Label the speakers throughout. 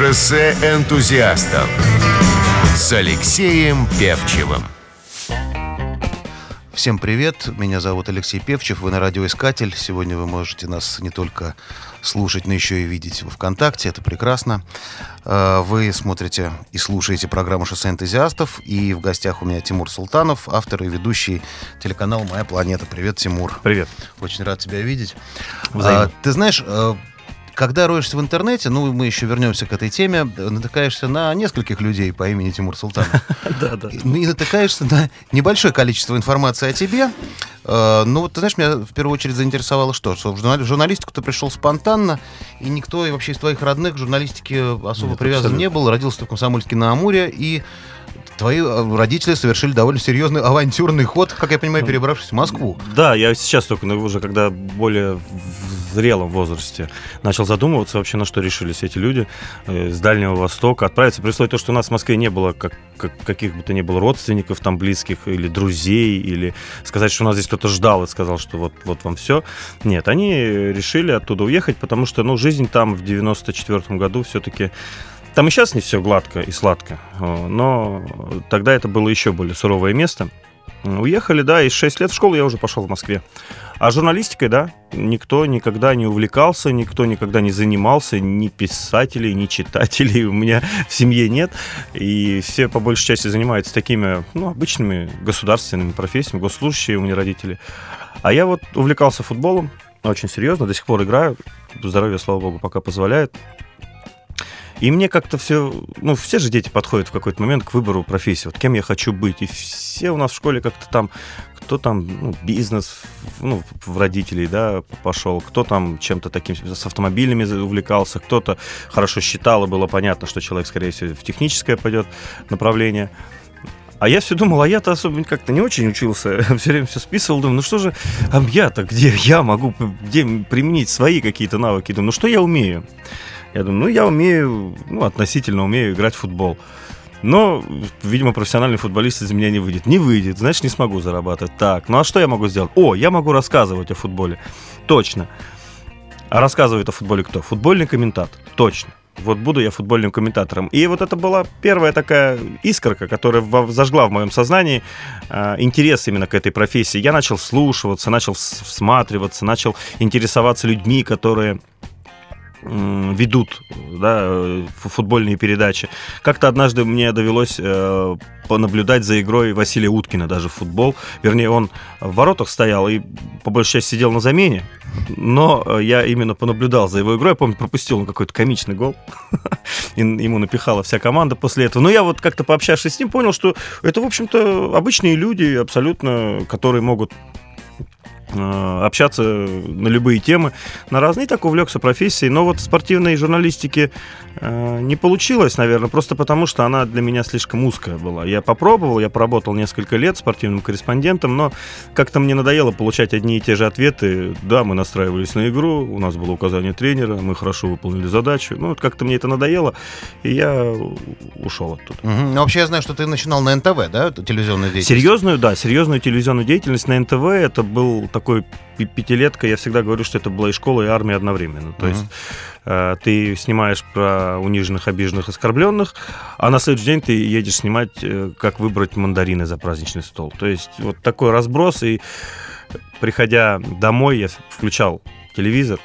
Speaker 1: Шоссе энтузиастов с Алексеем Певчевым.
Speaker 2: Всем привет, меня зовут Алексей Певчев, вы на радиоискатель. Сегодня вы можете нас не только слушать, но еще и видеть в ВКонтакте, это прекрасно. Э, вы смотрите и слушаете программу «Шоссе энтузиастов», и в гостях у меня Тимур Султанов, автор и ведущий телеканала «Моя планета». Привет, Тимур.
Speaker 3: Привет.
Speaker 2: Очень рад тебя видеть.
Speaker 3: Взаимно.
Speaker 2: А, ты знаешь, э, когда роешься в интернете, ну, мы еще вернемся к этой теме, натыкаешься на нескольких людей по имени Тимур Султанов.
Speaker 3: Да, да.
Speaker 2: И натыкаешься на небольшое количество информации о тебе. Э, Ну, вот, ты знаешь, меня в первую очередь заинтересовало что? Что в журналистику ты пришел спонтанно, и никто и вообще из твоих родных к журналистике особо привязан не был. Родился ты в Комсомольске на Амуре, и твои э, родители совершили довольно серьезный авантюрный ход, как я понимаю, перебравшись в Москву.
Speaker 3: Да, я сейчас только, ну, уже когда более в зрелом возрасте начал задумываться вообще, на что решились эти люди э, с Дальнего Востока отправиться. При того, что у нас в Москве не было как, как- каких бы то ни было родственников там близких или друзей, или сказать, что у нас здесь кто-то ждал и сказал, что вот, вот вам все. Нет, они решили оттуда уехать, потому что, ну, жизнь там в 94 году все-таки Там и сейчас не все гладко и сладко, э, но тогда это было еще более суровое место. Уехали, да, и 6 лет в школу я уже пошел в Москве. А журналистикой, да, никто никогда не увлекался, никто никогда не занимался, ни писателей, ни читателей у меня в семье нет. И все по большей части занимаются такими, ну, обычными государственными профессиями, госслужащие у меня родители. А я вот увлекался футболом очень серьезно, до сих пор играю. Здоровье, слава богу, пока позволяет. И мне как-то все, ну, все же дети подходят в какой-то момент к выбору профессии, вот кем я хочу быть. И все у нас в школе как-то там, кто там, ну, бизнес, ну, в родителей, да, пошел, кто там чем-то таким с автомобилями увлекался, кто-то хорошо считал, и было понятно, что человек, скорее всего, в техническое пойдет направление. А я все думал, а я-то особо как-то не очень учился, все время все списывал, думаю, ну что же, а я-то где, я могу где применить свои какие-то навыки, думаю, ну что я умею? Я думаю, ну я умею, ну относительно умею играть в футбол. Но, видимо, профессиональный футболист из меня не выйдет. Не выйдет, значит, не смогу зарабатывать. Так, ну а что я могу сделать? О, я могу рассказывать о футболе. Точно. А рассказывает о футболе кто? Футбольный комментатор. Точно. Вот буду я футбольным комментатором. И вот это была первая такая искорка, которая зажгла в моем сознании э, интерес именно к этой профессии. Я начал вслушиваться, начал вс- всматриваться, начал интересоваться людьми, которые ведут да, фу- футбольные передачи. Как-то однажды мне довелось э, понаблюдать за игрой Василия Уткина даже в футбол. Вернее, он в воротах стоял и по большей части сидел на замене. Но э, я именно понаблюдал за его игрой. Я помню, пропустил он какой-то комичный гол. И ему напихала вся команда после этого. Но я вот как-то пообщавшись с ним, понял, что это, в общем-то, обычные люди абсолютно, которые могут общаться на любые темы, на разные, и так увлекся профессией. Но вот спортивной журналистике э, не получилось, наверное, просто потому, что она для меня слишком узкая была. Я попробовал, я поработал несколько лет спортивным корреспондентом, но как-то мне надоело получать одни и те же ответы. Да, мы настраивались на игру, у нас было указание тренера, мы хорошо выполнили задачу. Ну, вот как-то мне это надоело, и я ушел оттуда.
Speaker 2: Мгм. Ну, вообще я знаю, что ты начинал на НТВ, да, телевизионную деятельность?
Speaker 3: Серьезную, да, серьезную телевизионную деятельность на НТВ. Это был такой пи- пятилетка. Я всегда говорю, что это была и школа, и армия одновременно. То
Speaker 2: Мгм.
Speaker 3: есть э, ты снимаешь про униженных, обиженных, оскорбленных, а на следующий день ты едешь снимать, э, как выбрать мандарины за праздничный стол. То есть вот такой разброс. И приходя домой, я включал телевизор,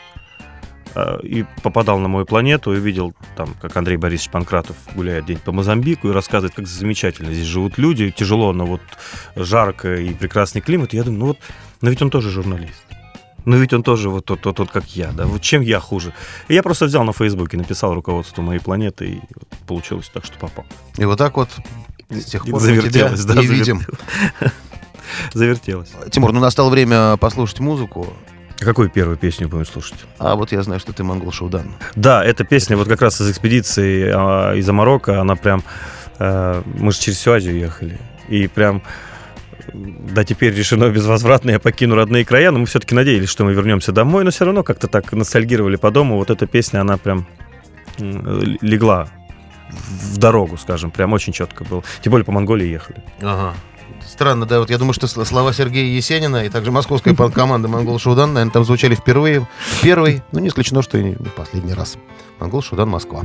Speaker 3: э, и попадал на мою планету и видел там, как Андрей Борисович Панкратов гуляет день по Мозамбику и рассказывает, как замечательно здесь живут люди, тяжело, но вот жарко и прекрасный климат. И я думаю, ну вот, но ведь он тоже журналист. Ну ведь он тоже вот тот, тот, тот, как я, да, вот чем я хуже. И я просто взял на Фейсбуке, написал руководству моей планеты, и получилось так, что попал.
Speaker 2: И вот так вот с тех пор
Speaker 3: завертелось, да,
Speaker 2: не
Speaker 3: завер-
Speaker 2: видим.
Speaker 3: Завертелось.
Speaker 2: Тимур, ну настало время послушать музыку.
Speaker 3: Какую первую песню будем слушать?
Speaker 2: А вот я знаю, что ты монгол Шаудан.
Speaker 3: Да, эта песня вот как раз из экспедиции а, из-за Марокко, она прям... э, мы же через всю Азию ехали. И прям... Да, теперь решено безвозвратно, я покину родные края, но мы все-таки надеялись, что мы вернемся домой, но все равно как-то так ностальгировали по дому. Вот эта песня, она прям легла в дорогу, скажем, прям очень четко было. Тем более по Монголии ехали.
Speaker 2: Ага. Странно, да, вот я думаю, что сл- слова Сергея Есенина и также московская команда Монгол Шудан, наверное, там звучали впервые. Первый, ну не исключено, что и последний раз. Монгол Шудан, Москва.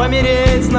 Speaker 4: Помереть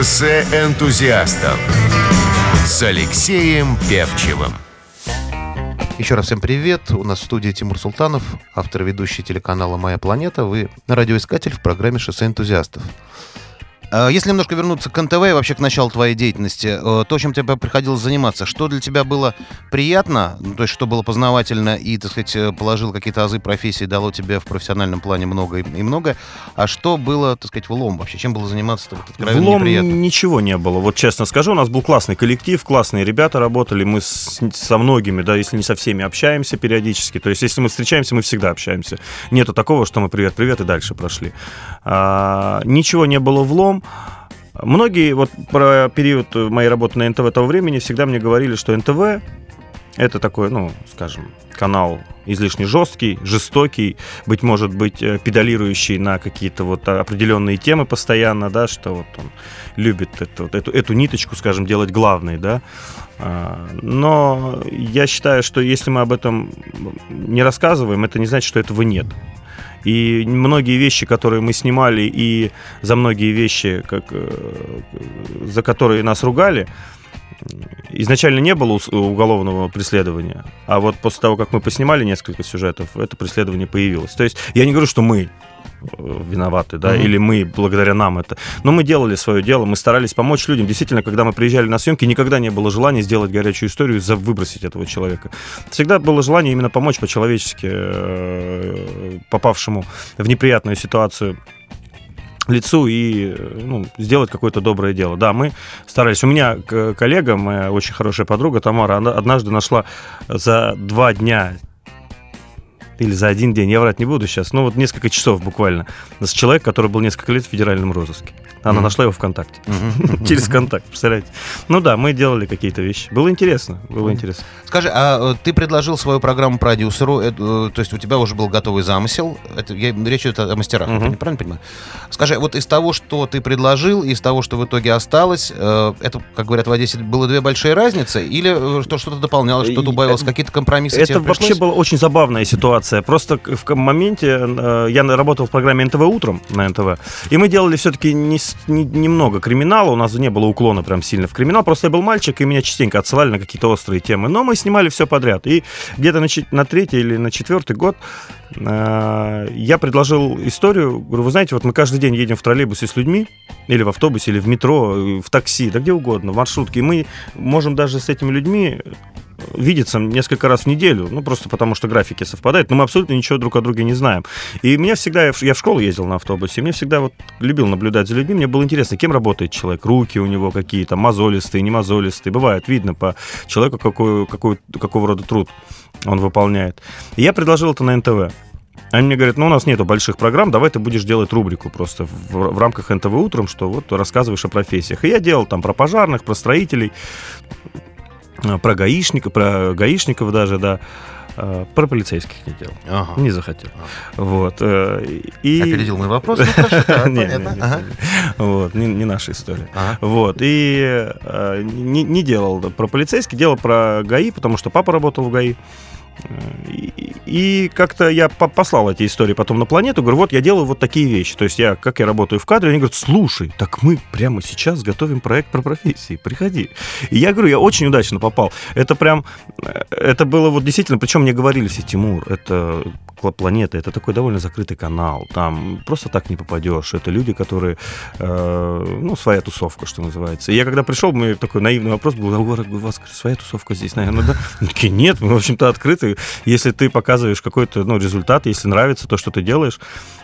Speaker 1: Шоссе энтузиастов с Алексеем Певчевым.
Speaker 2: Еще раз всем привет. У нас в студии Тимур Султанов, автор ведущий телеканала «Моя планета». Вы радиоискатель в программе «Шоссе энтузиастов». А, Если немножко вернуться к НТВ и вообще к началу твоей деятельности, э, то, чем тебе приходилось заниматься, что для тебя было приятно, ну, то есть что было познавательно и, так сказать, э, положил какие-то азы профессии, дало тебе в профессиональном плане много и много, а что было, так сказать, влом вообще? Чем было заниматься вот, откровенно
Speaker 3: Влом
Speaker 2: неприятно?
Speaker 3: ничего не было. Вот честно скажу, у нас был классный коллектив, классные ребята работали. Мы с- со многими, да, если не со всеми, общаемся периодически. То есть, если мы встречаемся, мы всегда общаемся. Нету такого, что мы привет-привет и дальше прошли. А, ничего не было влом. Многие вот про период моей работы на НТВ того времени всегда мне говорили, что НТВ это такой, ну, скажем, канал излишне жесткий, жестокий, быть может быть, э, педалирующий на какие-то вот определенные темы постоянно, да, что вот он любит эту, вот эту, эту ниточку, скажем, делать главной, да. А, Но я считаю, что если мы об этом не рассказываем, это не значит, что этого нет. И многие вещи, которые мы снимали, и за многие вещи, как, э, за которые нас ругали, изначально не было уголовного преследования, а вот после того, как мы поснимали несколько сюжетов, это преследование появилось. То есть я не говорю, что мы виноваты, да, mm-hmm. или мы благодаря нам это. Но мы делали свое дело, мы старались помочь людям. Действительно, когда мы приезжали на съемки, никогда не было желания сделать горячую историю, за выбросить этого человека. Всегда было желание именно помочь по-человечески э, попавшему в неприятную ситуацию лицу и ну, сделать какое-то доброе дело. Да, мы старались. У меня коллега, моя очень хорошая подруга Тамара, она однажды нашла за два дня или за один день, я врать не буду сейчас, ну вот несколько часов буквально, с человек, который был несколько лет в федеральном розыске. Она mm-hmm. нашла его ВКонтакте. Mm-hmm. Через контакт, представляете? Ну да, мы делали какие-то вещи. Было интересно, было mm-hmm. интересно.
Speaker 2: Скажи, а э, ты предложил свою программу продюсеру, это, э, то есть у тебя уже был готовый замысел, это, я, речь идет о, мастерах, mm-hmm. я правильно понимаю? Скажи, вот из того, что ты предложил, из того, что в итоге осталось, э, это, как говорят в Одессе, было две большие разницы, или что, что-то дополнялось, что-то убавилось, какие-то компромиссы
Speaker 3: Это вообще была очень забавная ситуация. Просто в моменте я работал в программе НТВ утром на НТВ, и мы делали все-таки не не, немного криминала, у нас не было уклона прям сильно в криминал, просто я был мальчик, и меня частенько отсылали на какие-то острые темы. Но мы снимали все подряд. И где-то на, на третий или на четвертый год э, я предложил историю, говорю, вы знаете, вот мы каждый день едем в троллейбусе с людьми, или в автобусе, или в метро, в такси, да где угодно, в маршрутке, и мы можем даже с этими людьми видеться несколько раз в неделю, ну, просто потому что графики совпадают, но мы абсолютно ничего друг о друге не знаем. И меня всегда, я в, я в школу ездил на автобусе, и мне всегда вот любил наблюдать за людьми, мне было интересно, кем работает человек, руки у него какие то мозолистые, не мозолистые, бывает, видно по человеку, какой, какой, какого рода труд он выполняет. И я предложил это на НТВ. Они мне говорят, ну, у нас нету больших программ, давай ты будешь делать рубрику просто в, в рамках НТВ утром, что вот рассказываешь о профессиях. И я делал там про пожарных, про строителей, про гаишников, про гаишников даже, да, а, про полицейских не делал. Ага. Не захотел. Ага. Вот. Э,
Speaker 2: и... Опередил мой вопрос? Ну,
Speaker 3: вот, не наша история. Вот. И э, не делал про полицейских, делал про ГАИ, потому что папа работал в ГАИ. И, как-то я послал эти истории потом на планету, говорю, вот я делаю вот такие вещи. То есть я, как я работаю в кадре, они говорят, слушай, так мы прямо сейчас готовим проект про профессии, приходи. И я говорю, я очень удачно попал. Это прям, э, это было вот действительно, причем мне говорили все, Тимур, это планета, это такой довольно закрытый канал, там просто так не попадешь. Это люди, которые, э, ну, своя тусовка, что называется. И я когда пришел, мы такой наивный вопрос был, а у вас своя тусовка здесь, наверное, да? такие, нет, мы, в общем-то, открыты. Если ты показываешь какой-то, ну, результат, если нравится то, что ты делаешь,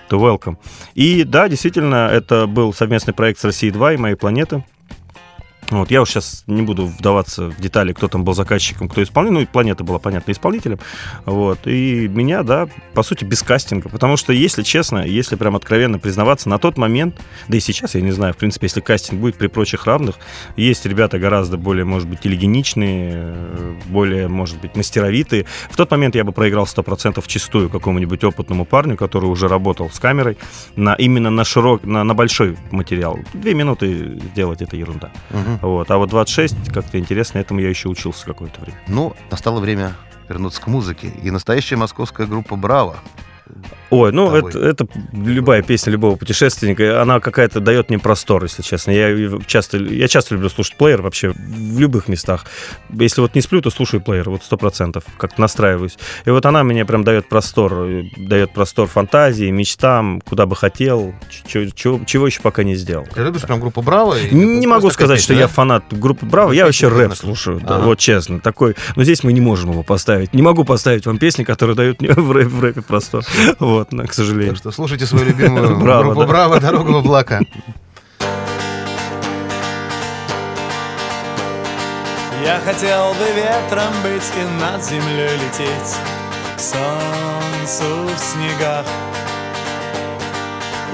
Speaker 3: то welcome. И да, действительно, это был совместный проект с Россией 2 и моей планеты. Вот, я уж сейчас не буду вдаваться в детали, кто там был заказчиком, кто исполнитель. Ну, планета была, понятно, исполнителем. Вот. И меня, да, по сути, без кастинга. Потому что, если честно, если прям откровенно признаваться, на тот момент, да и сейчас, я не знаю, в принципе, если кастинг будет при прочих равных, есть ребята гораздо более, может быть, телегеничные, более, может быть, мастеровитые. В тот момент я бы проиграл 100% чистую какому-нибудь опытному парню, который уже работал с камерой, на, именно на, широк, на, на большой материал. Две минуты сделать это ерунда. Угу. Вот. А вот 26, как-то интересно, этому я еще учился какое-то время.
Speaker 2: Ну, настало время вернуться к музыке. И настоящая московская группа «Браво»
Speaker 3: Ой, ну это, это любая песня любого путешественника, она какая-то дает мне простор, если честно. Я часто, я часто люблю слушать плеер вообще в любых местах. Если вот не сплю, то слушаю плеер, вот сто процентов, как настраиваюсь. И вот она мне прям дает простор, дает простор фантазии, мечтам, куда бы хотел, чего, чего еще пока не сделал.
Speaker 2: Ты любишь прям группу Браво?
Speaker 3: Не могу сказать, что да? я фанат группы Браво, я вообще рэп слушаю, да, вот честно, такой. Но здесь мы не можем его поставить. Не могу поставить вам песни, которые дают мне в, рэп, в рэпе простор. Вот, к сожалению. Так
Speaker 2: что слушайте свою любимую группу «Браво! Дорога в облака».
Speaker 5: Я хотел бы ветром быть и над землей лететь К солнцу в снегах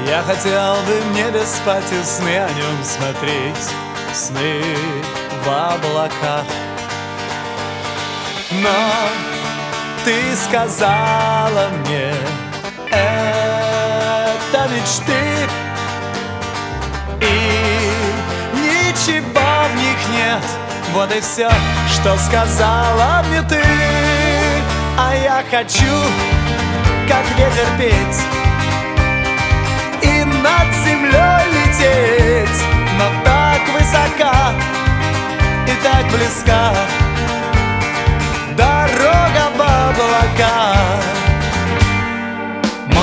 Speaker 5: Я хотел бы в небе спать и сны о нем смотреть Сны в облаках Но ты сказала мне это мечты И ничего в них нет. Вот и все, что сказала мне ты. А я хочу, как ветер петь И над землей лететь. Но так высока и так близка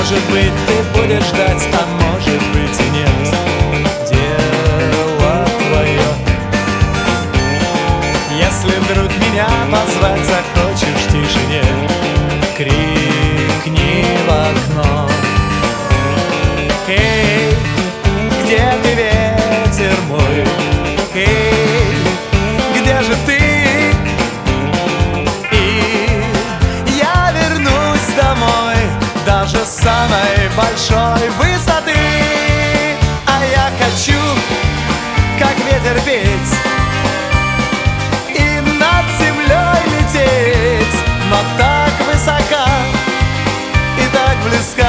Speaker 5: Может быть, ты будешь ждать, а может быть как ветер петь И над землей лететь Но так высока и так близка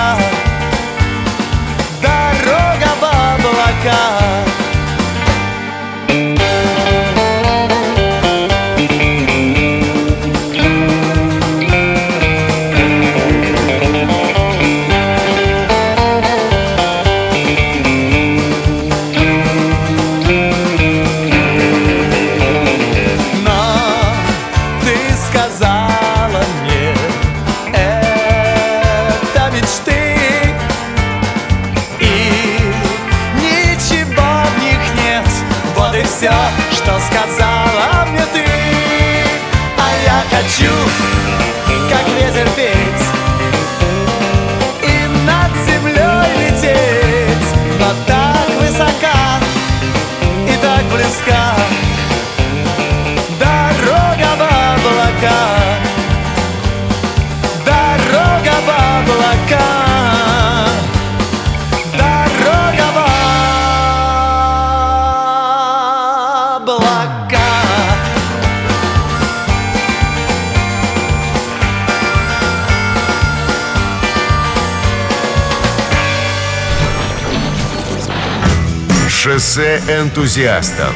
Speaker 1: Шоссе энтузиастов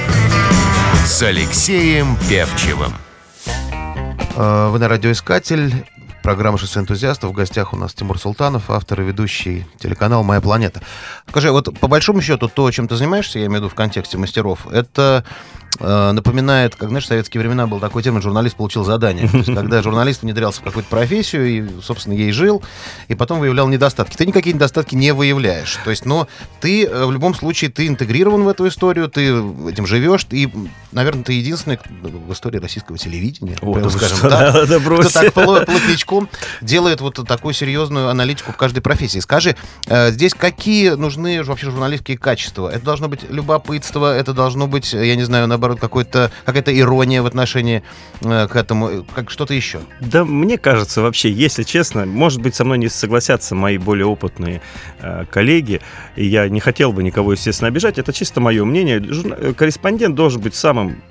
Speaker 1: с Алексеем Певчевым.
Speaker 2: Э, Вы на радиоискатель. Программа «Шоссе энтузиастов». В гостях у нас Тимур Султанов, автор и ведущий телеканал «Моя планета». Скажи, вот по большому счету то, чем ты занимаешься, я имею в виду в контексте мастеров, это э, напоминает, как, знаешь, в советские времена был такой термин «журналист получил задание». То есть, когда журналист внедрялся в какую-то профессию и, собственно, ей жил, и потом выявлял недостатки. Ты никакие недостатки не выявляешь. То есть, но ты э, в любом случае, ты интегрирован в эту историю, ты этим живешь, и, наверное, ты единственный в истории российского телевидения,
Speaker 3: О,
Speaker 2: прямо скажем
Speaker 3: что,
Speaker 2: так,
Speaker 3: да,
Speaker 2: кто так пло- плотничком делает вот такую серьезную аналитику в каждой профессии. Скажи, э, здесь какие нужны вообще журналистские качества? Это должно быть любопытство, это должно быть, я не знаю, наоборот, какой-то, какая-то ирония в отношении э, к этому, э, как что-то еще.
Speaker 3: Да, мне кажется, вообще, если честно, может быть, со мной не согласятся мои более опытные э, коллеги, и я не хотел бы никого, естественно, обижать, это чисто мое мнение. Журна- Корреспондент должен быть самым,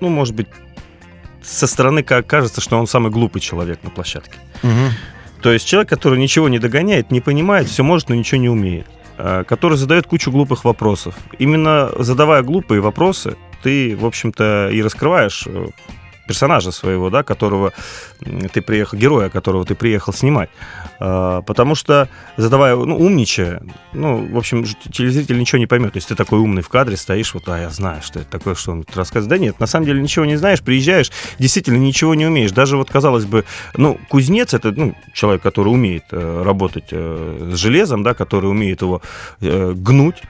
Speaker 3: ну, может быть, со стороны ка- кажется, что он самый глупый человек на площадке. То есть человек, который ничего не догоняет, не понимает, все может, но ничего не умеет. Который задает кучу глупых вопросов. Именно задавая глупые вопросы, ты, в общем-то, и раскрываешь э, персонажа своего, да, которого ты приехал, героя, которого ты приехал снимать. А, Потому что, задавая, ну, умничая, ну, в общем, телезритель ничего не поймет. То есть ты такой умный в кадре стоишь, вот, а я знаю, что это такое, что он рассказывает. Да нет, на самом деле ничего не знаешь, приезжаешь, действительно ничего не умеешь. Даже вот, казалось бы, ну, кузнец это, ну, человек, который умеет э, работать э, с железом, да, который умеет его гнуть,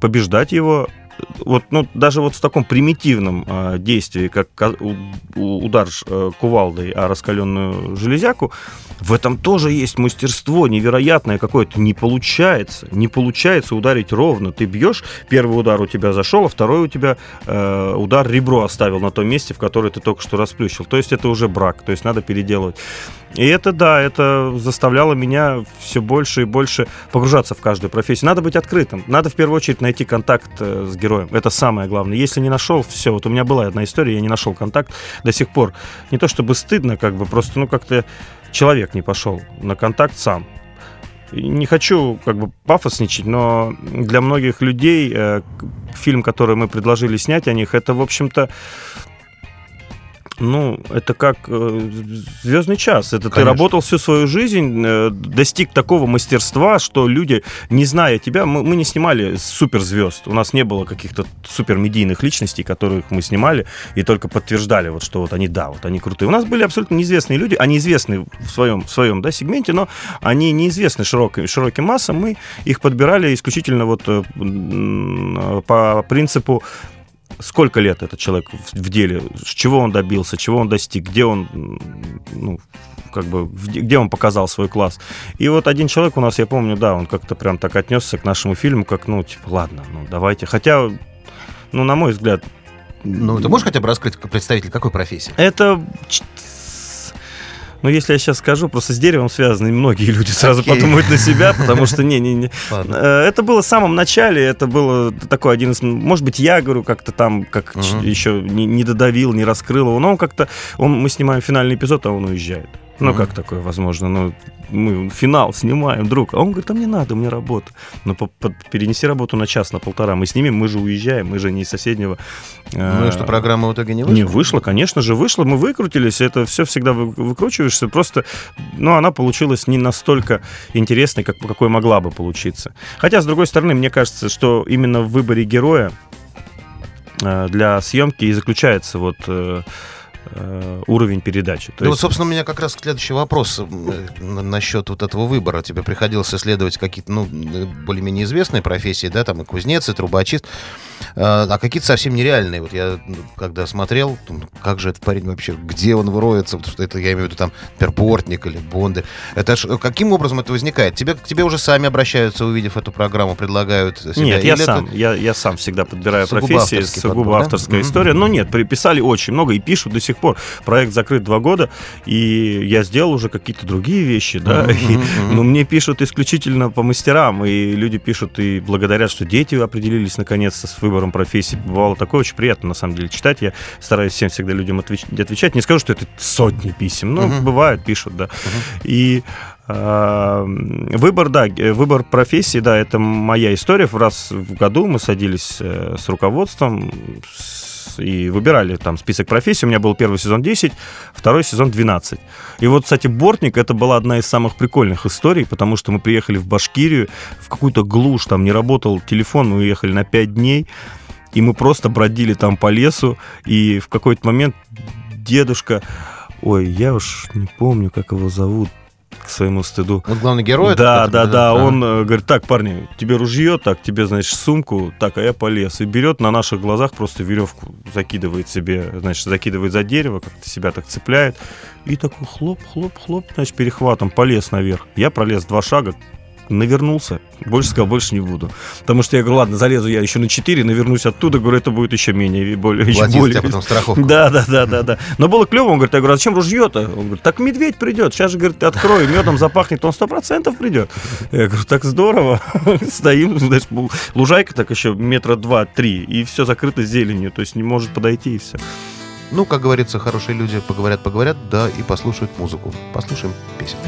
Speaker 3: побеждать его. Вот, ну, даже вот в таком примитивном э, действии, как удар э, кувалдой о раскаленную железяку, в этом тоже есть мастерство невероятное какое-то. Не получается, не получается ударить ровно. Ты бьешь, первый удар у тебя зашел, а второй у тебя э, удар ребро оставил на том месте, в которое ты только что расплющил. То есть это уже брак, то есть надо переделывать. И это, да, это заставляло меня все больше и больше погружаться в каждую профессию. Надо быть открытым. Надо в первую очередь найти контакт э, с героем. Это самое главное. Если не нашел, все. Вот у меня была одна история, я не нашел контакт до сих пор. Не то чтобы стыдно, как бы просто, ну, как-то человек не пошел на контакт сам. Не хочу как бы пафосничать, но для многих людей э, фильм, который мы предложили снять о них, это, в общем-то, Ну, это как э, звездный час. Это ты
Speaker 2: Конечно.
Speaker 3: работал всю свою жизнь, э, достиг такого мастерства, что люди, не зная тебя, мы, мы не снимали суперзвезд. У нас не было каких-то супермедийных личностей, которых мы снимали и только подтверждали, вот, что вот они, да, вот они крутые. У нас были абсолютно неизвестные люди, они известны в своем, в своем да, сегменте, но они неизвестны широким, широким массам. Мы их подбирали исключительно вот э, по принципу сколько лет этот человек в, в деле, с чего он добился, чего он достиг, где он, ну, как бы, где он показал свой класс. И вот один человек у нас, я помню, да, он как-то прям так отнесся к нашему фильму, как, ну, типа, ладно, ну, давайте. Хотя, ну, на мой взгляд,
Speaker 2: Ну, ты можешь хотя бы раскрыть представитель какой профессии?
Speaker 3: это... Ну, если я сейчас скажу, просто с деревом связаны многие люди сразу
Speaker 2: Окей.
Speaker 3: подумают на себя, потому что не-не-не. Э, Это было в самом начале, это было такой один из... Может быть, я говорю как-то там, как
Speaker 2: Мгм.
Speaker 3: еще не, не додавил, не раскрыл его, но он как-то... Он, мы снимаем финальный эпизод, а он уезжает. Ну,
Speaker 2: Мгм.
Speaker 3: как такое возможно? Ну, мы финал снимаем, друг. А он говорит, а мне надо, мне работа. Ну, по- по- перенеси работу на час, на полтора. Мы снимем, мы же уезжаем, мы же не из соседнего...
Speaker 2: Ну и
Speaker 3: э,
Speaker 2: что, программа в итоге не вышла?
Speaker 3: не вышло, конечно же, вышло, мы выкрутились, это все всегда вы- выкручиваешься, просто, ну, она получилась не настолько интересной, как, какой могла бы получиться. Хотя, с другой стороны, мне кажется, что именно в выборе героя э, для съемки и заключается вот э, уровень передачи. То
Speaker 2: Ну, вот,
Speaker 3: есть-
Speaker 2: собственно, у меня как раз следующий вопрос э, на- насчет вот этого выбора. Тебе приходилось исследовать какие-то, ну, э, более-менее известные профессии, да, там и кузнец, и трубочист, а а какие-то совсем нереальные. Вот я, ну, когда смотрел, думаю, как же этот парень вообще, где он роется, потому что это, я имею в виду, там, пербортник или бонды. Это ж, э, каким образом это возникает? Тебе, к тебе уже сами обращаются, увидев эту программу, предлагают себя?
Speaker 3: Нет, я
Speaker 2: Или это-
Speaker 3: сам, я, я сам всегда подбираю
Speaker 2: Сугубо
Speaker 3: профессии, сугубо
Speaker 2: подбор, да?
Speaker 3: авторская
Speaker 2: Мгм.
Speaker 3: история. Но нет, приписали очень много и пишут до сих пор. Проект закрыт два года, и я сделал уже какие-то другие вещи, да.
Speaker 2: Мгм,
Speaker 3: и- но мне пишут исключительно по мастерам, и люди пишут и благодарят, что дети определились наконец-то с выбором профессии. Бывало такое очень приятно, на самом деле, читать. Я стараюсь всем всегда людям отвеч- отвечать. Не скажу, что это сотни писем, но
Speaker 2: Мгм.
Speaker 3: бывает, пишут, да. И а, выбор, да, выбор профессии, да, это моя история. Раз в году мы садились э, с руководством с- и выбирали там список профессий. У меня был первый сезон 10, второй сезон 12. И вот, кстати, Бортник это была одна из самых прикольных историй, потому что мы приехали в Башкирию, в какую-то глушь, там не работал телефон, мы уехали на 5 дней, и мы просто бродили там по лесу, и в какой-то момент дедушка, ой, я уж не помню, как его зовут, к своему стыду.
Speaker 2: Вот главный герой?
Speaker 3: Да,
Speaker 2: этот,
Speaker 3: да, да.
Speaker 2: а.
Speaker 3: Он э, говорит, так, парни, тебе ружье, так, тебе, значит, сумку, так, а я полез. И берет на наших глазах просто веревку, закидывает себе, значит, закидывает за дерево, как-то себя так цепляет. И такой хлоп, хлоп, хлоп, значит, перехватом полез наверх. Я пролез два шага, навернулся. Больше сказал, больше не буду. Потому что я говорю, ладно, залезу я еще на 4, навернусь оттуда, говорю, это будет еще менее, более, еще более.
Speaker 2: потом страховку.
Speaker 3: Да, да, да, да, да. Но было клево, он говорит, я говорю, а зачем ружье-то? Он говорит, так медведь придет, сейчас же, говорит, открою, медом запахнет, он сто процентов придет. Я говорю, так здорово. Стоим, знаешь, лужайка так еще метра два-три, и все закрыто зеленью, то есть не может подойти и все.
Speaker 2: Ну, как говорится, хорошие люди поговорят, поговорят, да, и послушают музыку. Послушаем песню.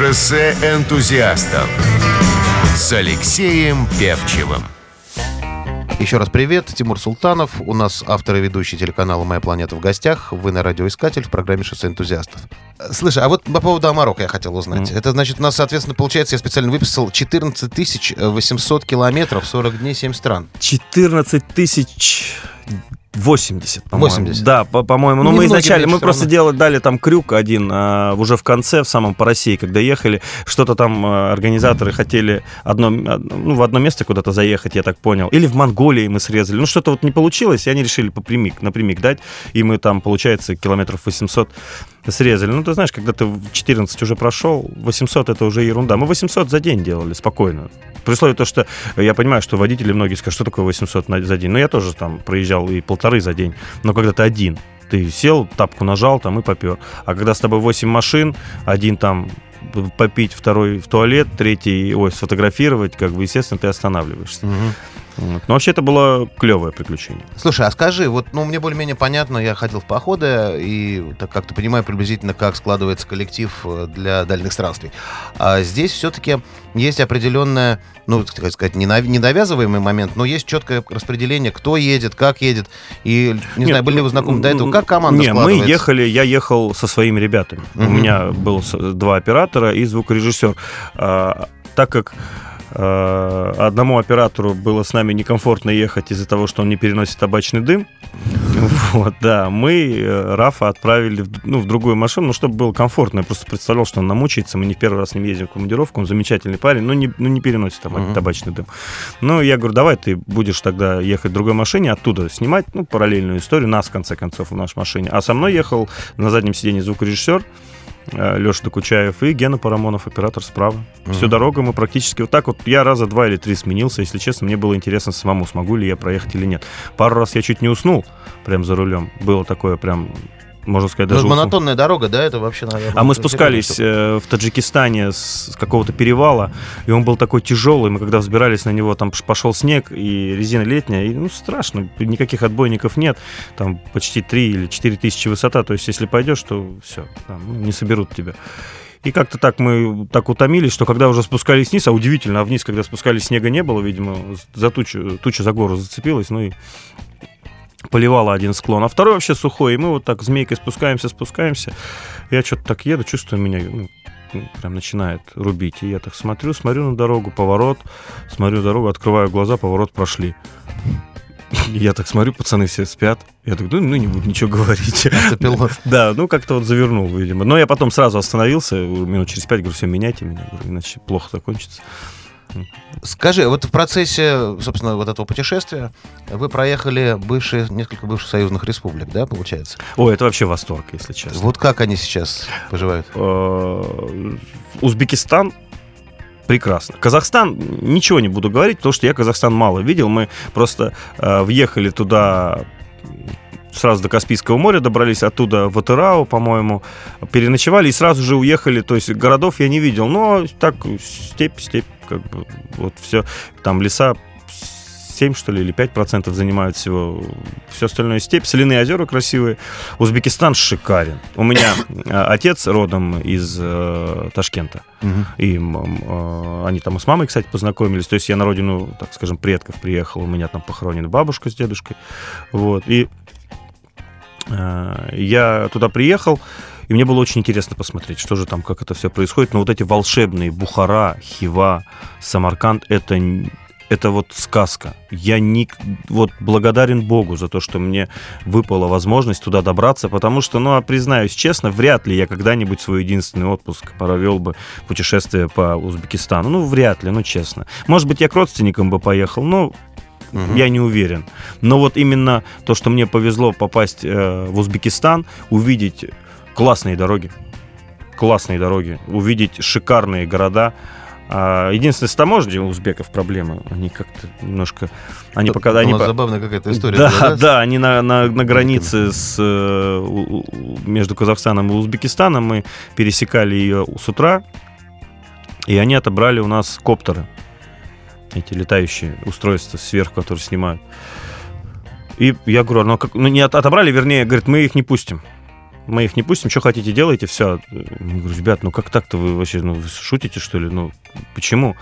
Speaker 1: Шоссе энтузиастов с Алексеем Певчевым.
Speaker 2: Еще раз привет, Тимур Султанов. У нас автор и ведущий телеканала «Моя планета» в гостях. Вы на радиоискатель в программе «Шоссе энтузиастов». Слушай, а вот по поводу Амарока я хотел узнать. Это значит, у нас, соответственно, получается, я специально выписал 14 800 километров, 40 дней, 7 стран.
Speaker 3: 14 тысяч 80, по-моему.
Speaker 2: 80.
Speaker 3: Да, по- по-моему. Но мы
Speaker 2: Немногим
Speaker 3: изначально, мы просто
Speaker 2: равно.
Speaker 3: делали, дали там крюк один а, уже в конце, в самом по России, когда ехали. Что-то там а, организаторы хотели одно, ну, в одно место куда-то заехать, я так понял. Или в Монголии мы срезали. Ну, что-то вот не получилось, и они решили попрямик, напрямик дать. И мы там, получается, километров 800 срезали. Ну, ты знаешь, когда ты в 14 уже прошел, 800 это уже ерунда. Мы 800 за день делали спокойно. При условии то, что я понимаю, что водители многие скажут, что такое 800 на- за день. Но я тоже там проезжал и полторы за день. Но когда ты один, ты сел, тапку нажал там и попер. А когда с тобой 8 машин, один там попить, второй в туалет, третий, ой, сфотографировать, как бы, естественно, ты останавливаешься. Вот. Но вообще это было клевое приключение.
Speaker 2: Слушай, а скажи, вот, ну, мне более-менее понятно, я ходил в походы, и так как-то понимаю приблизительно, как складывается коллектив э, для дальних странствий. А здесь все-таки есть определенное, ну, так сказать, не нав- не навязываемый момент, но есть четкое распределение, кто едет, как едет. И, не знаю, были ли вы знакомы до этого, как команда
Speaker 3: Не, мы ехали, я ехал со своими ребятами. У
Speaker 2: Мгм.
Speaker 3: меня было два оператора и звукорежиссер. А, так как одному оператору было с нами некомфортно ехать из-за того, что он не переносит табачный дым, вот, да, мы э, Рафа отправили ну, в другую машину, ну, чтобы было комфортно. Я просто представлял, что он намучается, мы не в первый раз с ним ездим в командировку, он замечательный парень, но не, ну, не переносит таба-
Speaker 2: Мгм.
Speaker 3: табачный дым. Ну, я говорю, давай ты будешь тогда ехать в другой машине, оттуда снимать, ну, параллельную историю, нас, в конце концов, в нашей машине. А со мной ехал на заднем сиденье звукорежиссер, Леша Докучаев и Гена Парамонов, оператор справа. Всю
Speaker 2: Мгм.
Speaker 3: дорогу мы практически вот так вот, я раза два или три сменился, если честно, мне было интересно самому, смогу ли я проехать или нет. Пару раз я чуть не уснул прям за рулем. Было такое прям, можно сказать,
Speaker 2: Ну,
Speaker 3: даже... уснул.
Speaker 2: монотонная дорога, да, это вообще, наверное...
Speaker 3: А мы спускались э, в Таджикистане с, какого-то перевала, и он был такой тяжелый. Мы когда взбирались на него, там пошел снег и резина летняя, и ну страшно, никаких отбойников нет. Там почти 3 или 4 тысячи высота. То есть, если пойдешь, то все, не соберут тебя. И как-то так мы так утомились, что когда уже спускались вниз, а удивительно, а вниз, когда спускались, снега не было, видимо, за тучу, туча за гору зацепилась, ну и поливала один склон, а второй вообще сухой. И мы вот так змейкой спускаемся, спускаемся. Я что-то так еду, чувствую, меня ну, ну, прям начинает рубить. И я так смотрю, смотрю на дорогу, поворот, смотрю на дорогу, открываю глаза, поворот прошли. Я так смотрю, пацаны все спят. Я так, ну, ну не буду ничего говорить.
Speaker 2: Автопилот.
Speaker 3: Да, ну как-то вот завернул, видимо. Но я потом сразу остановился, минут через пять, говорю, все, меняйте меня, говорю, иначе плохо закончится.
Speaker 2: Скажи, вот в процессе, собственно, вот этого путешествия вы проехали бывшие, несколько бывших союзных республик, да, получается?
Speaker 3: Ой, это вообще восторг, если честно.
Speaker 2: Вот как они сейчас поживают?
Speaker 3: Э, Узбекистан прекрасно. Казахстан, ничего не буду говорить, потому что я Казахстан мало видел. Мы просто э, въехали туда сразу до Каспийского моря, добрались оттуда в Атырау, по-моему, переночевали и сразу же уехали. То есть городов я не видел, но так степь, степь, как бы вот все. Там леса 7, что ли, или 5% занимают всего. Все остальное степь. Соляные озера красивые. Узбекистан шикарен. У меня э, отец родом из э, Ташкента. И э, они там с мамой, кстати, познакомились. То есть я на родину, так скажем, предков приехал. У меня там похоронена бабушка с дедушкой. Вот. И э, я туда приехал. И мне было очень интересно посмотреть, что же там, как это все происходит. Но вот эти волшебные Бухара, Хива, Самарканд, это это вот сказка. Я не, вот благодарен Богу за то, что мне выпала возможность туда добраться, потому что, ну, а признаюсь честно, вряд ли я когда-нибудь свой единственный отпуск провел бы путешествие по Узбекистану. Ну, вряд ли, ну, честно. Может быть, я к родственникам бы поехал, но Угу. Я не уверен. Но вот именно то, что мне повезло попасть э, в Узбекистан, увидеть классные дороги, классные дороги, увидеть шикарные города, а, единственное, с таможней у узбеков проблемы. Они как-то немножко... Они пока... Они
Speaker 2: по... забавная какая-то история.
Speaker 3: Да, была, да, да, они на, на, на границе с, э, между Казахстаном и Узбекистаном. Мы пересекали ее с утра, и они отобрали у нас коптеры. Эти летающие устройства сверху, которые снимают. И я говорю, ну, как, ну не отобрали, вернее, говорит, мы их не пустим мы их не пустим, что хотите делайте, все. Я говорю, ребят, ну как так-то вы вообще, ну, вы шутите, что ли? Ну, почему?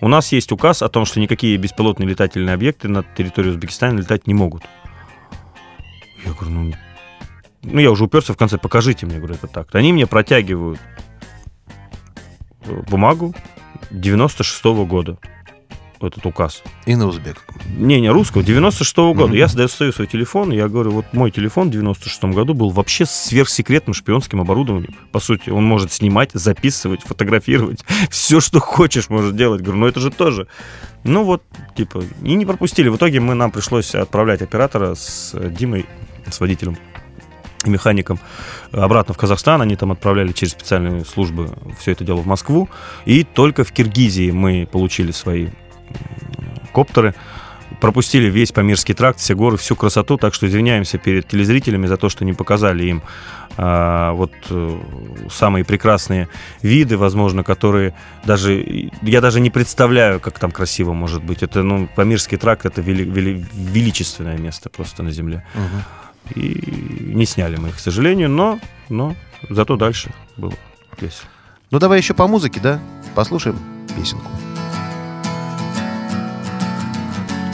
Speaker 3: У нас есть указ о том, что никакие беспилотные летательные объекты на территории Узбекистана летать не могут. Я говорю, ну, ну я уже уперся в конце, покажите мне, говорю, это так. Они мне протягивают бумагу 96 -го года этот указ.
Speaker 2: И на узбек.
Speaker 3: Не, не, русского, 96-го года. Mm-hmm. Я достаю свой телефон, я говорю, вот мой телефон в 96-м году был вообще сверхсекретным шпионским оборудованием. По сути, он может снимать, записывать, фотографировать, все, что хочешь, может делать. Говорю, ну это же тоже. Ну вот, типа, и не пропустили. В итоге мы, нам пришлось отправлять оператора с Димой, с водителем и механиком обратно в Казахстан. Они там отправляли через специальные службы все это дело в Москву. И только в Киргизии мы получили свои коптеры. Пропустили весь Памирский тракт, все горы, всю красоту, так что извиняемся перед телезрителями за то, что не показали им а, вот э, самые прекрасные виды, возможно, которые даже я даже не представляю, как там красиво может быть. Это ну Памирский тракт это вели, вели, величественное место просто на земле. Угу. И не сняли мы их, к сожалению, но но зато дальше было весело.
Speaker 2: Ну давай еще по музыке, да? Послушаем песенку.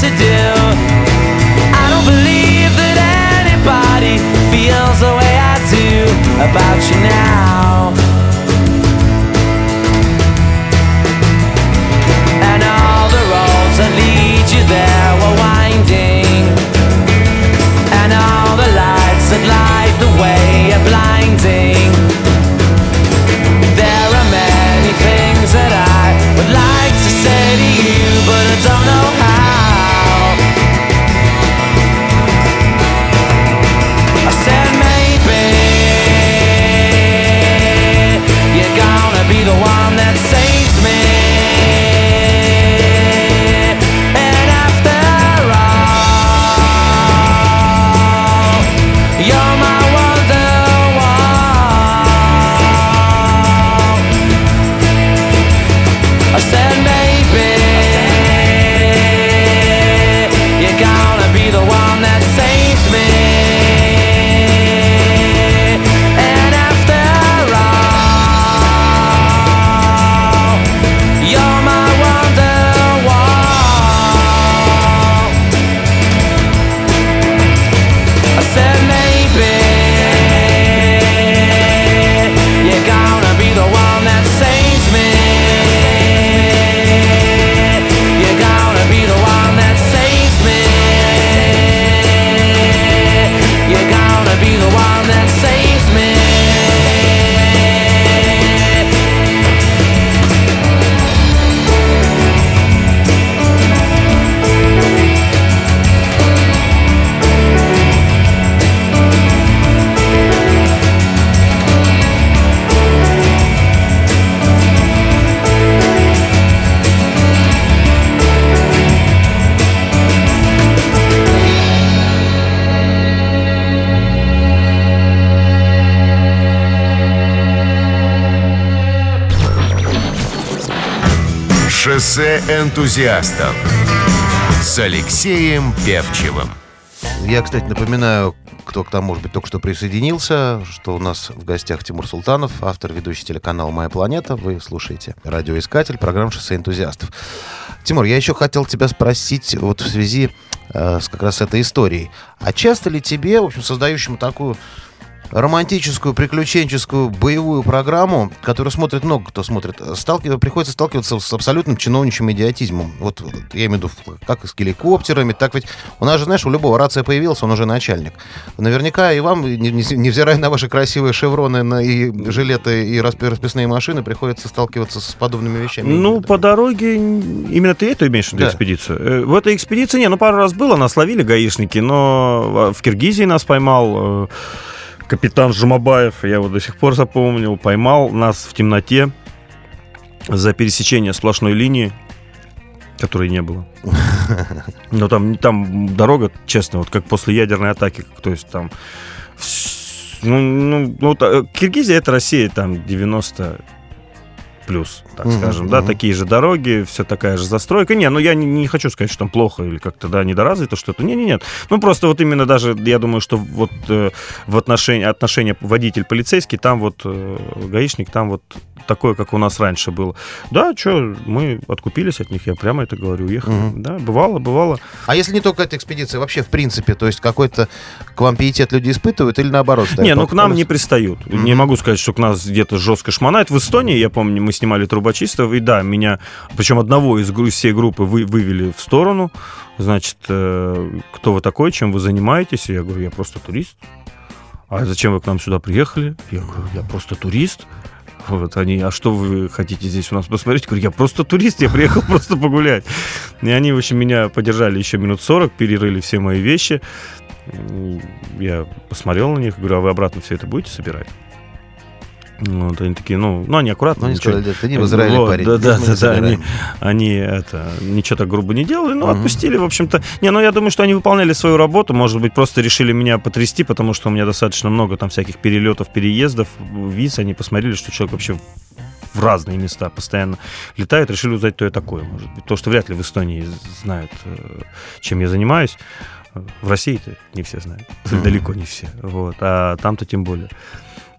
Speaker 6: To do. I don't believe that anybody feels the way I do about you now. And all the roads that lead you there
Speaker 1: энтузиастов с Алексеем Певчевым.
Speaker 2: Я, кстати, напоминаю, кто к нам, может быть, только что присоединился, что у нас в гостях Тимур Султанов, автор, ведущий телеканала «Моя планета». Вы слушаете радиоискатель, программа «Шоссе энтузиастов». Тимур, я еще хотел тебя спросить вот в связи э, с как раз этой историей. А часто ли тебе, в общем, создающему такую романтическую, приключенческую, боевую программу, которую смотрит много кто смотрит, сталкив... приходится сталкиваться с абсолютным чиновничьим идиотизмом. Вот я имею в виду, как с геликоптерами, так ведь у нас же, знаешь, у любого рация появился, он уже начальник. Наверняка и вам, невзирая на ваши красивые шевроны на и жилеты, и расписные машины, приходится сталкиваться с подобными вещами.
Speaker 3: Ну, по дороге, именно ты это имеешь в виду, да. экспедицию? Э, в этой экспедиции, не, ну, пару раз было, нас ловили гаишники, но в Киргизии нас поймал э, капитан Жумабаев, я его до сих пор запомнил, поймал нас в темноте за пересечение сплошной линии, которой не было. Но там, там дорога, честно, вот как после ядерной атаки, то есть там... Ну, ну, ну, Киргизия это Россия, там 90 плюс, так mm-hmm. скажем, да, mm-hmm. такие же дороги, все такая же застройка. Не, ну я не, не хочу сказать, что там плохо или как-то, да, недоразвито что-то. Не, не, нет. Ну просто вот именно даже, я думаю, что вот э, в отношении отношения водитель-полицейский, там вот э, гаишник, там вот такое, как у нас раньше было. Да, что, мы откупились от них, я прямо это говорю, уехали. Угу. Да, бывало, бывало.
Speaker 2: А если не только эта экспедиция, вообще в принципе, то есть какой-то к вам пиетет люди испытывают или наоборот?
Speaker 3: Не, ну к нам не пристают. Угу. Не могу сказать, что к нас где-то жестко шмонает. В Эстонии, я помню, мы снимали трубочистов, и да, меня, причем одного из всей группы вы, вывели в сторону, значит, э, кто вы такой, чем вы занимаетесь? я говорю, я просто турист. А зачем вы к нам сюда приехали? Я говорю, я просто турист. Вот они, а что вы хотите здесь у нас посмотреть? Говорю, я просто турист, я приехал просто погулять. И они, в общем, меня поддержали еще минут 40, перерыли все мои вещи. Я посмотрел на них, говорю, а вы обратно все это будете собирать? Вот, они такие, ну, ну, они аккуратно. Ну,
Speaker 2: они сказали, да, ты не в Израиле, вот, парень.
Speaker 3: Да, да, да, да, они, они это, ничего так грубо не делали, но угу. отпустили, в общем-то. Не, ну, я думаю, что они выполняли свою работу, может быть, просто решили меня потрясти, потому что у меня достаточно много там всяких перелетов, переездов, виз, они посмотрели, что человек вообще в разные места постоянно летает, решили узнать, кто я такой, может быть. То, что вряд ли в Эстонии знают, э, чем я занимаюсь. В России-то не все знают, mm далеко не все. Вот. А там-то тем более.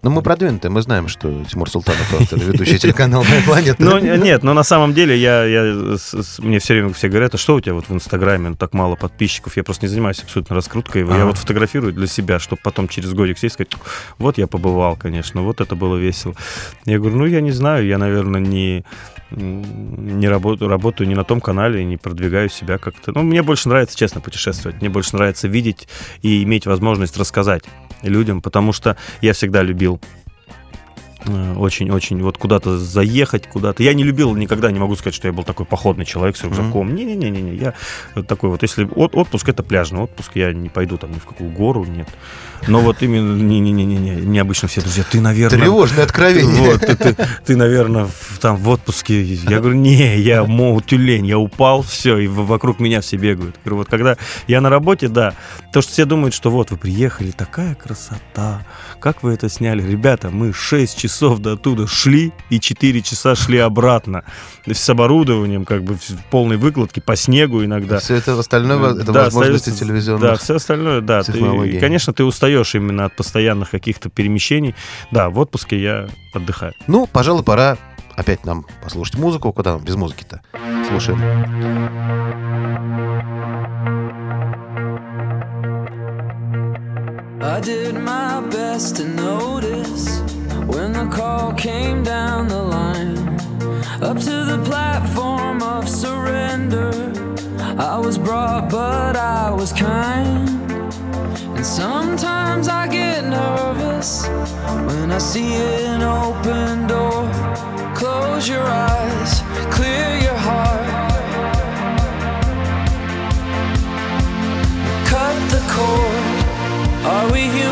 Speaker 2: Но мы продвинутые, мы знаем, что Тимур Султанов автор, ведущий телеканал «Моя планета».
Speaker 3: Ну, нет, но на самом деле я, я, мне все время все говорят, а что у тебя вот в Инстаграме ну, так мало подписчиков? Я просто не занимаюсь абсолютно раскруткой. Я вот фотографирую для себя, чтобы потом через годик сесть и сказать, вот я побывал, конечно, вот это было весело. Я говорю, ну, я не знаю, я, наверное, не не работаю, работаю не на том канале, не продвигаю себя как-то. Ну, мне больше нравится, честно, путешествовать. Мне больше нравится видеть и иметь возможность рассказать людям, потому что я всегда любил очень-очень э, вот куда-то заехать, куда-то. Я не любил, никогда не могу сказать, что я был такой походный человек с рюкзаком. Не-не-не-не, я такой вот, если от, отпуск, это пляжный отпуск, я не пойду там ни в какую гору, нет. Но вот именно, не-не-не-не, мне обычно все друзья, ты, наверное...
Speaker 2: Тревожное откровение.
Speaker 3: Вот, ты, ты, ты, наверное, в, там в отпуске. Я говорю, не, я мол, тюлень, я упал, все, и вокруг меня все бегают. Я говорю, вот когда я на работе, да, то, что все думают, что вот вы приехали, такая красота, как вы это сняли? Ребята, мы 6 часов до оттуда шли и 4 часа шли обратно. С оборудованием, как бы в полной выкладке, по снегу иногда.
Speaker 2: Все это остальное, это да, возможности телевизионных
Speaker 3: Да, все остальное, да. Ты, и, конечно, ты устаешь именно от постоянных каких-то перемещений. Да, в отпуске я отдыхаю.
Speaker 2: Ну, пожалуй, пора опять нам послушать музыку. Куда без музыки-то? Слушаем. I did my best to notice when the call came down the line up to the platform of surrender. I was brought, but I was kind. And sometimes I get nervous when I see an open door. Close your eyes, clear your heart. Cut the cord. Are we human?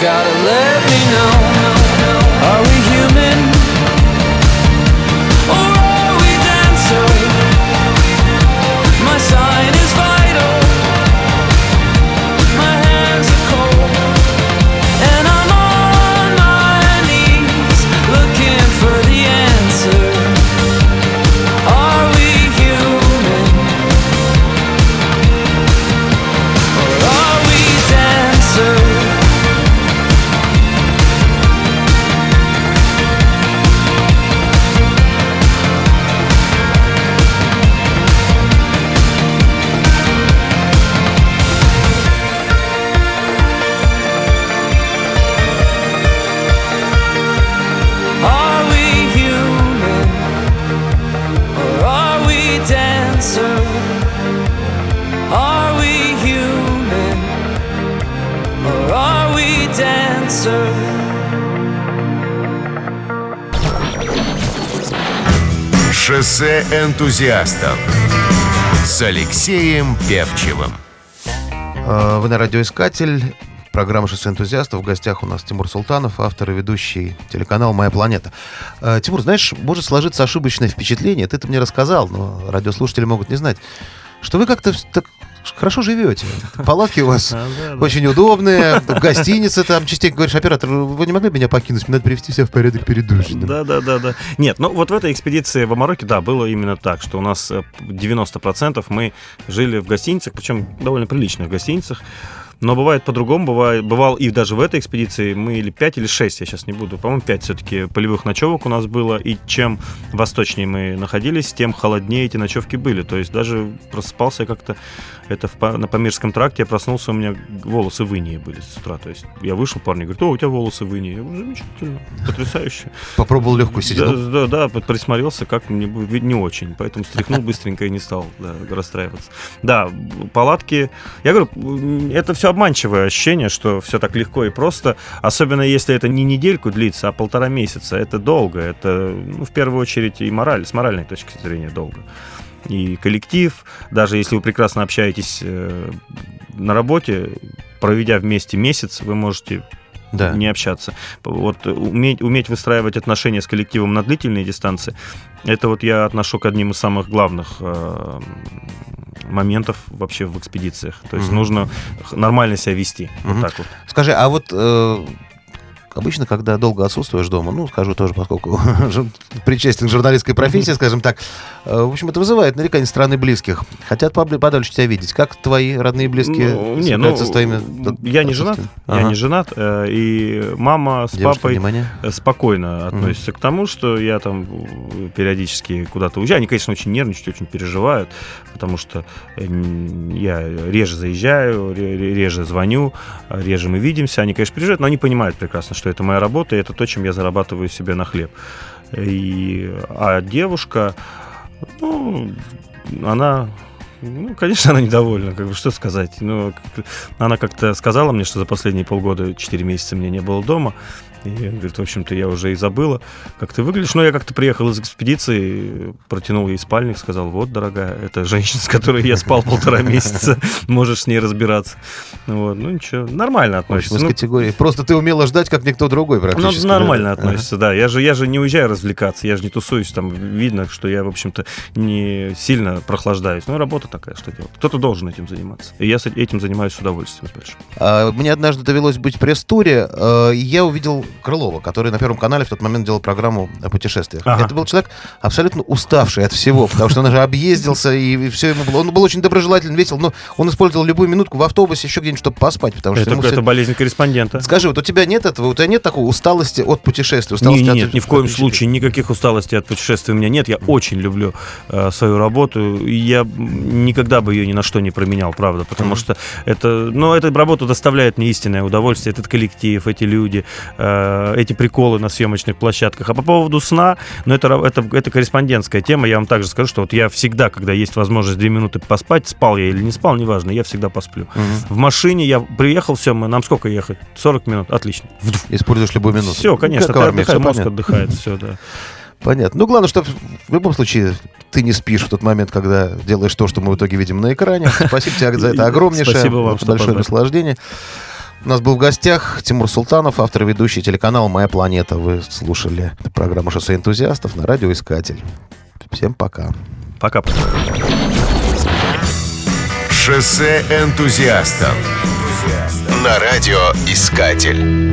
Speaker 6: Gotta let me know. Are we human?
Speaker 1: Шоссе энтузиастов с Алексеем Певчевым.
Speaker 2: Э, Вы на радиоискатель. Программа «Шоссе энтузиастов». В гостях у нас Тимур Султанов, автор и ведущий телеканал «Моя планета». Э, Тимур, знаешь, может сложиться ошибочное впечатление, ты это мне рассказал, но радиослушатели могут не знать, что вы как-то так хорошо живете. Палатки у вас очень удобные, в гостинице там частенько говоришь, оператор, вы не могли меня покинуть, мне надо привести себя в порядок перед душем.
Speaker 3: Да, да, да, да. Нет, ну вот в этой экспедиции в Амароке, да, было именно так, что у нас э, 90% мы жили в гостиницах, причем довольно приличных гостиницах. Но бывает по-другому, бывает, бывал и даже в этой экспедиции мы или 5, или 6, я сейчас не буду, по-моему, 5 все-таки полевых ночевок у нас было, и чем восточнее мы находились, тем холоднее эти ночевки были. То есть даже просыпался я как-то, это в, на Памирском тракте, я проснулся, у меня волосы в инии были с утра. То есть я вышел, парни говорят, о, у тебя волосы в инии. Я говорю, замечательно, потрясающе.
Speaker 2: Попробовал легкую
Speaker 3: Да,
Speaker 2: седину.
Speaker 3: да, да, под- присмотрелся, как мне не очень, поэтому стряхнул быстренько и не стал да, расстраиваться. Да, палатки, я говорю, это все обманчивое ощущение, что все так легко и просто, особенно если это не недельку длится, а полтора месяца, это долго, это, ну, в первую очередь, и мораль, с моральной точки зрения долго. И коллектив, даже если вы прекрасно общаетесь э, на работе, проведя вместе месяц, вы можете
Speaker 2: Да.
Speaker 3: не общаться. Вот уметь, уметь выстраивать отношения с коллективом на длительные дистанции, это вот я отношу к одним из самых главных э, моментов вообще в экспедициях. То есть
Speaker 2: Мгм.
Speaker 3: нужно нормально себя вести.
Speaker 2: Мгм.
Speaker 3: Вот так вот.
Speaker 2: Скажи, а вот э, обычно, когда долго отсутствуешь дома, ну, скажу тоже, поскольку причастен к журналистской профессии, скажем так, э, в общем, это вызывает нарекания стороны близких. Хотят подольше тебя видеть. Как твои родные близкие
Speaker 3: Ну, не, ну,
Speaker 2: с твоими
Speaker 3: я не женат,
Speaker 2: отсутствием?
Speaker 3: я
Speaker 2: Ага.
Speaker 3: не женат, э, и мама с
Speaker 2: Девушка,
Speaker 3: папой
Speaker 2: внимание.
Speaker 3: э, спокойно относятся к тому, что я там периодически куда-то уезжаю. Они, конечно, очень нервничают, очень переживают, потому что я реже заезжаю, ре- ре- реже звоню, реже мы видимся. Они, конечно, переживают, но они понимают прекрасно, что это моя работа, и это то, чем я зарабатываю себе на хлеб. И, а девушка, ну, она ну, конечно, она недовольна, как бы, что сказать. Ну, она как-то сказала мне, что за последние полгода, 4 месяца меня не было дома. И говорит, в общем-то, я уже и забыла, как ты выглядишь. Но я как-то приехал из экспедиции, протянул ей спальник, сказал, вот, дорогая, это женщина, с которой я спал полтора месяца, можешь с ней разбираться. Вот, ну ничего, нормально
Speaker 2: общем,
Speaker 3: относится.
Speaker 2: из
Speaker 3: Ну,
Speaker 2: категории. Просто ты умела ждать, как никто другой
Speaker 3: ну,
Speaker 2: практически.
Speaker 3: нормально
Speaker 2: да?
Speaker 3: относится, да. Я же, я же не уезжаю развлекаться, я же не тусуюсь, там видно, что я, в общем-то, не сильно прохлаждаюсь. Ну, работа такая, что делать. Кто-то должен этим заниматься. И я этим занимаюсь с удовольствием.
Speaker 2: А, Мне однажды довелось быть в пресс-туре, э, я увидел Крылова, который на Первом канале в тот момент делал программу о путешествиях.
Speaker 3: Ага.
Speaker 2: Это был человек абсолютно уставший от всего, потому что он уже объездился, и все ему было... Он был очень доброжелателен, весел, но он использовал любую минутку в автобусе, еще где-нибудь, чтобы поспать, потому что
Speaker 3: Это,
Speaker 2: ему
Speaker 3: это
Speaker 2: всё-
Speaker 3: болезнь корреспондента.
Speaker 2: Скажи, вот у тебя нет этого, у тебя нет такой усталости от путешествия? усталости
Speaker 3: Не,
Speaker 2: от-
Speaker 3: нет, ни в коем
Speaker 2: от
Speaker 3: случае никаких усталостей от путешествий у меня нет. Я очень люблю э, свою работу. И я никогда бы ее ни на что не променял, правда, потому что это, ну, эта работа доставляет мне истинное удовольствие. Этот коллектив, эти люди, э, эти приколы на съемочных площадках. А по поводу сна, ну, это, это, это корреспондентская тема. Я вам также скажу, что вот я всегда, когда есть возможность две минуты поспать, спал я или не спал, неважно, я всегда посплю. В машине я приехал, все, мы, нам сколько ехать? 40 минут, отлично.
Speaker 2: Используешь любую минуту.
Speaker 3: Все, конечно,
Speaker 2: Как
Speaker 3: ты отдыхаешь, мозг отдыхает, все, да.
Speaker 2: Понятно. Ну, главное, что в любом случае ты не спишь в тот момент, когда делаешь то, что мы в итоге видим на экране. Спасибо тебе за это огромнейшее.
Speaker 3: Спасибо вам,
Speaker 2: большое наслаждение. У нас был в гостях Тимур Султанов, автор и ведущий телеканала «Моя планета». Вы слушали программу «Шоссе энтузиастов» на радио «Искатель». Всем пока.
Speaker 3: Пока.
Speaker 1: «Шоссе энтузиастов» на
Speaker 7: радио «Искатель».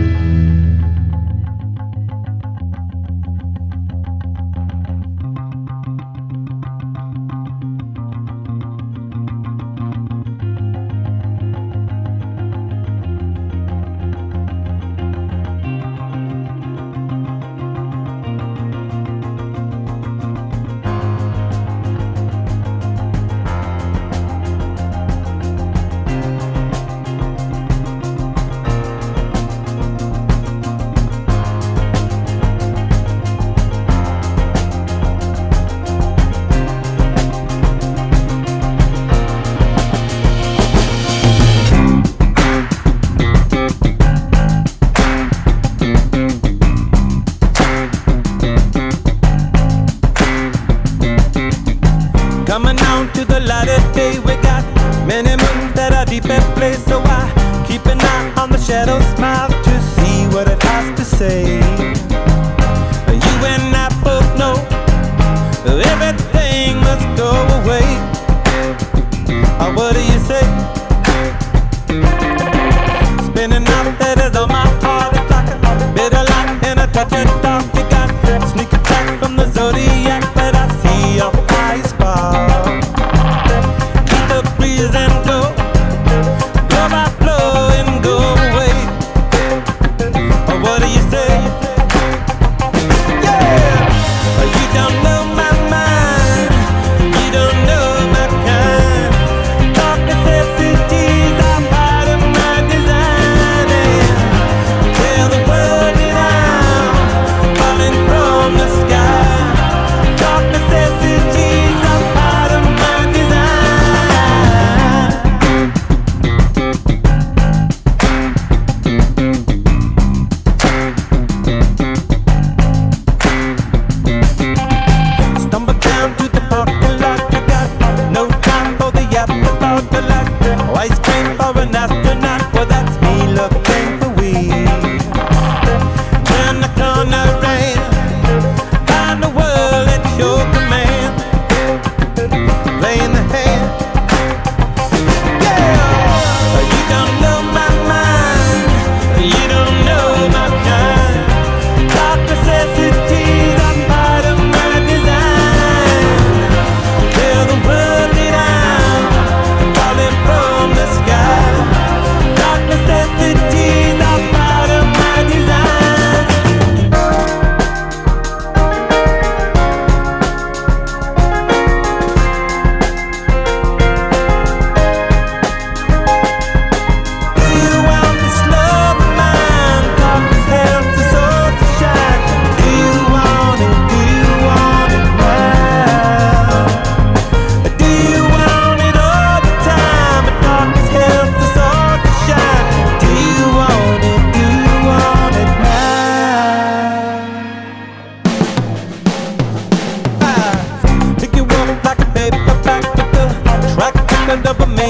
Speaker 7: não of a man.